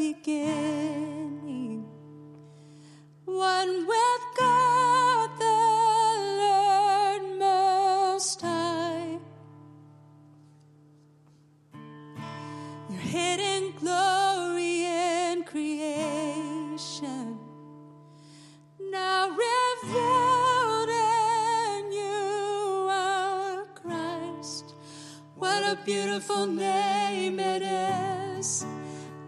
beginning. One with God, the Lord Most High. Your hidden glory in creation. Now revealed in you, our Christ. What a beautiful name it is.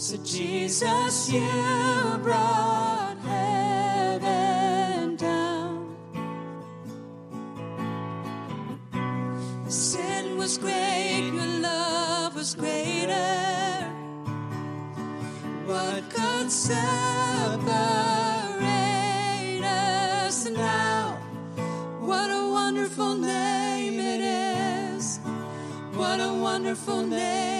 So, Jesus, you brought heaven down. The sin was great, your love was greater. What could separate us now? What a wonderful name it is. What a wonderful name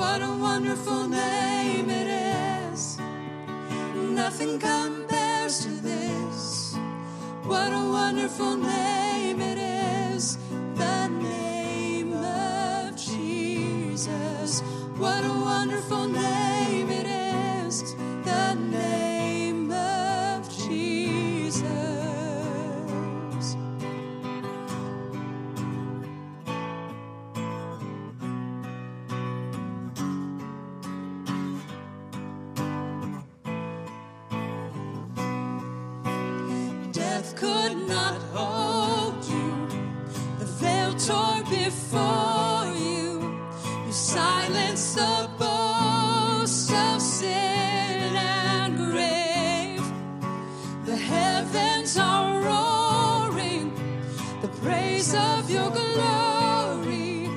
What a wonderful name it is. Nothing compares to this. What a wonderful name it is. The name of Jesus. What a wonderful name it is. The name Could not hold you. The veil tore before you. You silenced the boast of sin and grave. The heavens are roaring the praise of your glory.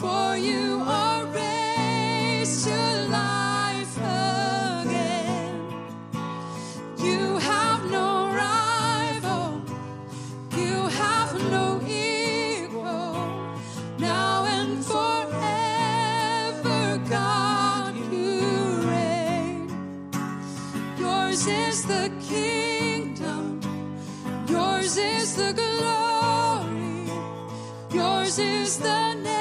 For you Yours is the kingdom. Yours is the glory. Yours is the name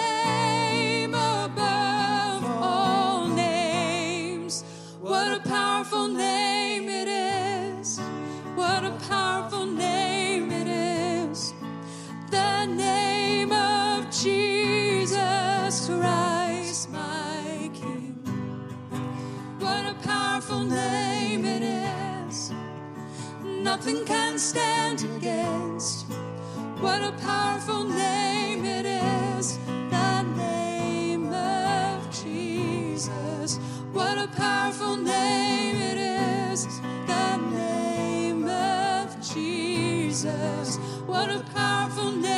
Nothing can stand against. What a powerful name it is. The name of Jesus. What a powerful name it is. The name of Jesus. What a powerful name.